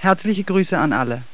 Herzliche Grüße an alle.